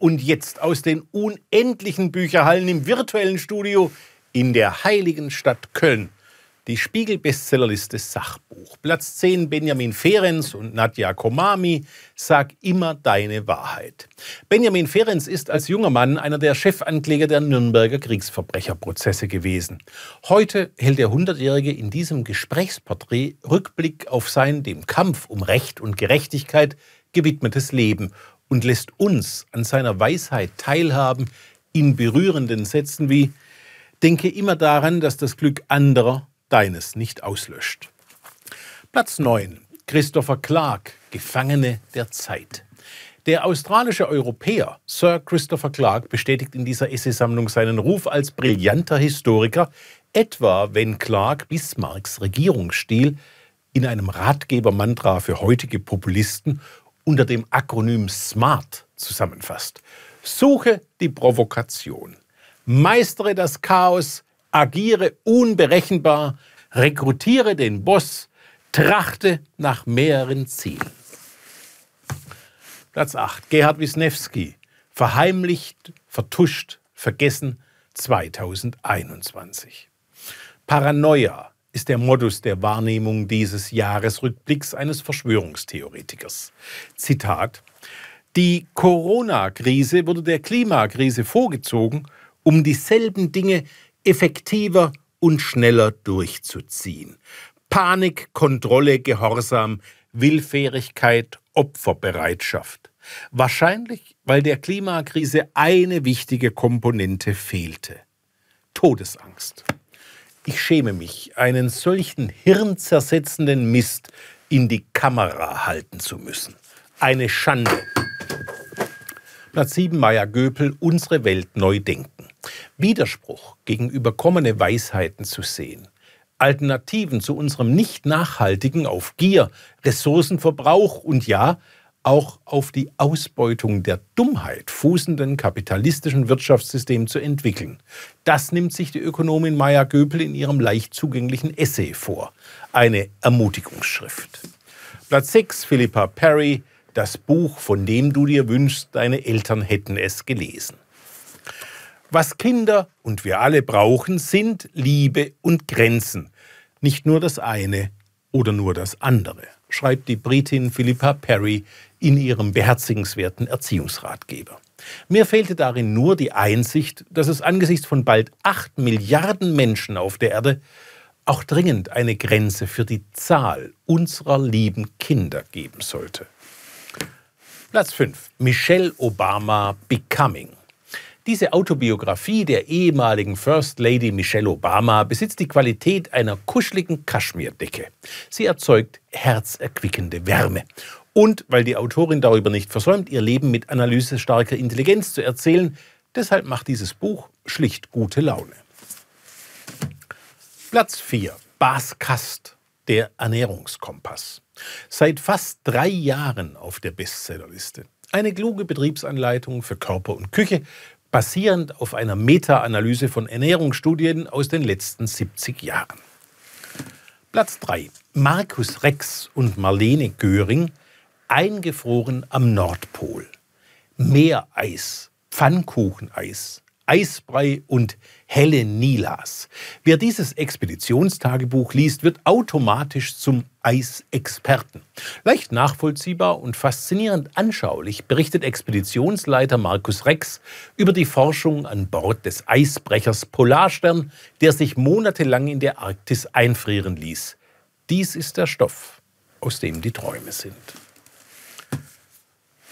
und jetzt aus den unendlichen Bücherhallen im virtuellen Studio in der heiligen Stadt Köln. Die Spiegel-Bestsellerliste Sachbuch. Platz 10 Benjamin Ferenc und Nadja Komami. Sag immer deine Wahrheit. Benjamin Ferenc ist als junger Mann einer der Chefankläger der Nürnberger Kriegsverbrecherprozesse gewesen. Heute hält der 100-Jährige in diesem Gesprächsporträt Rückblick auf sein dem Kampf um Recht und Gerechtigkeit gewidmetes Leben und lässt uns an seiner Weisheit teilhaben in berührenden Sätzen wie Denke immer daran, dass das Glück anderer deines nicht auslöscht. Platz 9. Christopher Clark, Gefangene der Zeit. Der australische Europäer Sir Christopher Clark bestätigt in dieser Essaysammlung seinen Ruf als brillanter Historiker, etwa wenn Clark Bismarcks Regierungsstil in einem Ratgebermantra für heutige Populisten unter dem Akronym SMART zusammenfasst. Suche die Provokation, meistere das Chaos, agiere unberechenbar, rekrutiere den Boss, trachte nach mehreren Zielen. Platz 8. Gerhard Wisniewski. Verheimlicht, vertuscht, vergessen 2021. Paranoia ist der Modus der Wahrnehmung dieses Jahresrückblicks eines Verschwörungstheoretikers. Zitat Die Corona-Krise wurde der Klimakrise vorgezogen, um dieselben Dinge effektiver und schneller durchzuziehen. Panik, Kontrolle, Gehorsam, Willfährigkeit, Opferbereitschaft. Wahrscheinlich, weil der Klimakrise eine wichtige Komponente fehlte. Todesangst. Ich schäme mich, einen solchen hirnzersetzenden Mist in die Kamera halten zu müssen. Eine Schande. Platz 7 Meier Göpel, unsere Welt neu denken. Widerspruch gegenüber kommende Weisheiten zu sehen. Alternativen zu unserem nicht nachhaltigen auf Gier, Ressourcenverbrauch und ja, auch auf die Ausbeutung der Dummheit fußenden kapitalistischen Wirtschaftssystem zu entwickeln. Das nimmt sich die Ökonomin Maya Göpel in ihrem leicht zugänglichen Essay vor. Eine Ermutigungsschrift. Platz 6 Philippa Perry, das Buch, von dem du dir wünschst, deine Eltern hätten es gelesen. Was Kinder und wir alle brauchen, sind Liebe und Grenzen. Nicht nur das eine oder nur das andere, schreibt die Britin Philippa Perry in ihrem beherzigenswerten Erziehungsratgeber. Mir fehlte darin nur die Einsicht, dass es angesichts von bald acht Milliarden Menschen auf der Erde auch dringend eine Grenze für die Zahl unserer lieben Kinder geben sollte. Platz 5. Michelle Obama Becoming. Diese Autobiografie der ehemaligen First Lady Michelle Obama besitzt die Qualität einer kuscheligen Kaschmirdecke. Sie erzeugt herzerquickende Wärme. Und weil die Autorin darüber nicht versäumt, ihr Leben mit analysestarker Intelligenz zu erzählen, deshalb macht dieses Buch schlicht gute Laune. Platz 4. Bas Kast, der Ernährungskompass. Seit fast drei Jahren auf der Bestsellerliste. Eine kluge Betriebsanleitung für Körper und Küche, basierend auf einer Meta-Analyse von Ernährungsstudien aus den letzten 70 Jahren. Platz 3. Markus Rex und Marlene Göring, eingefroren am Nordpol. Meereis, Pfannkucheneis, Eisbrei und helle Nilas. Wer dieses Expeditionstagebuch liest, wird automatisch zum Eisexperten. Leicht nachvollziehbar und faszinierend anschaulich berichtet Expeditionsleiter Markus Rex über die Forschung an Bord des Eisbrechers Polarstern, der sich monatelang in der Arktis einfrieren ließ. Dies ist der Stoff, aus dem die Träume sind.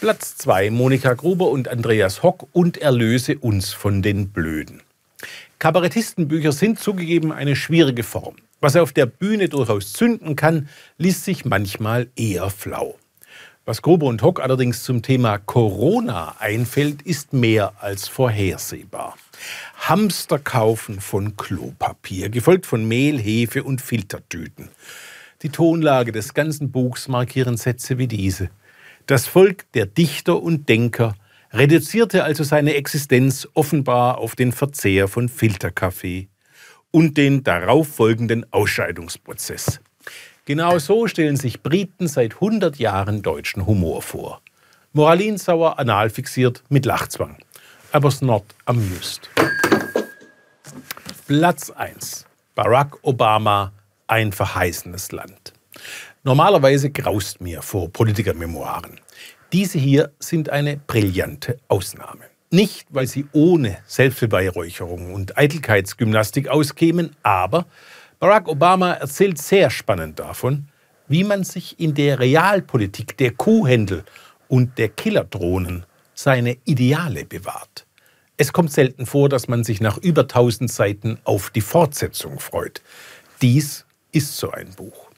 Platz 2 Monika Gruber und Andreas Hock und Erlöse uns von den Blöden. Kabarettistenbücher sind zugegeben eine schwierige Form. Was auf der Bühne durchaus zünden kann, liest sich manchmal eher flau. Was Gruber und Hock allerdings zum Thema Corona einfällt, ist mehr als vorhersehbar. Hamster kaufen von Klopapier, gefolgt von Mehl, Hefe und Filtertüten. Die Tonlage des ganzen Buchs markieren Sätze wie diese. Das Volk der Dichter und Denker reduzierte also seine Existenz offenbar auf den Verzehr von Filterkaffee und den darauf folgenden Ausscheidungsprozess. Genau so stellen sich Briten seit 100 Jahren deutschen Humor vor. moralinsauer, anal fixiert, mit Lachzwang. Aber's not amused. Platz 1. Barack Obama, ein verheißenes Land. Normalerweise graust mir vor Politikermemoiren. Diese hier sind eine brillante Ausnahme. Nicht, weil sie ohne Selbstbeweihräucherung und Eitelkeitsgymnastik auskämen, aber Barack Obama erzählt sehr spannend davon, wie man sich in der Realpolitik der Kuhhändel und der Killerdrohnen seine Ideale bewahrt. Es kommt selten vor, dass man sich nach über 1000 Seiten auf die Fortsetzung freut. Dies ist so ein Buch.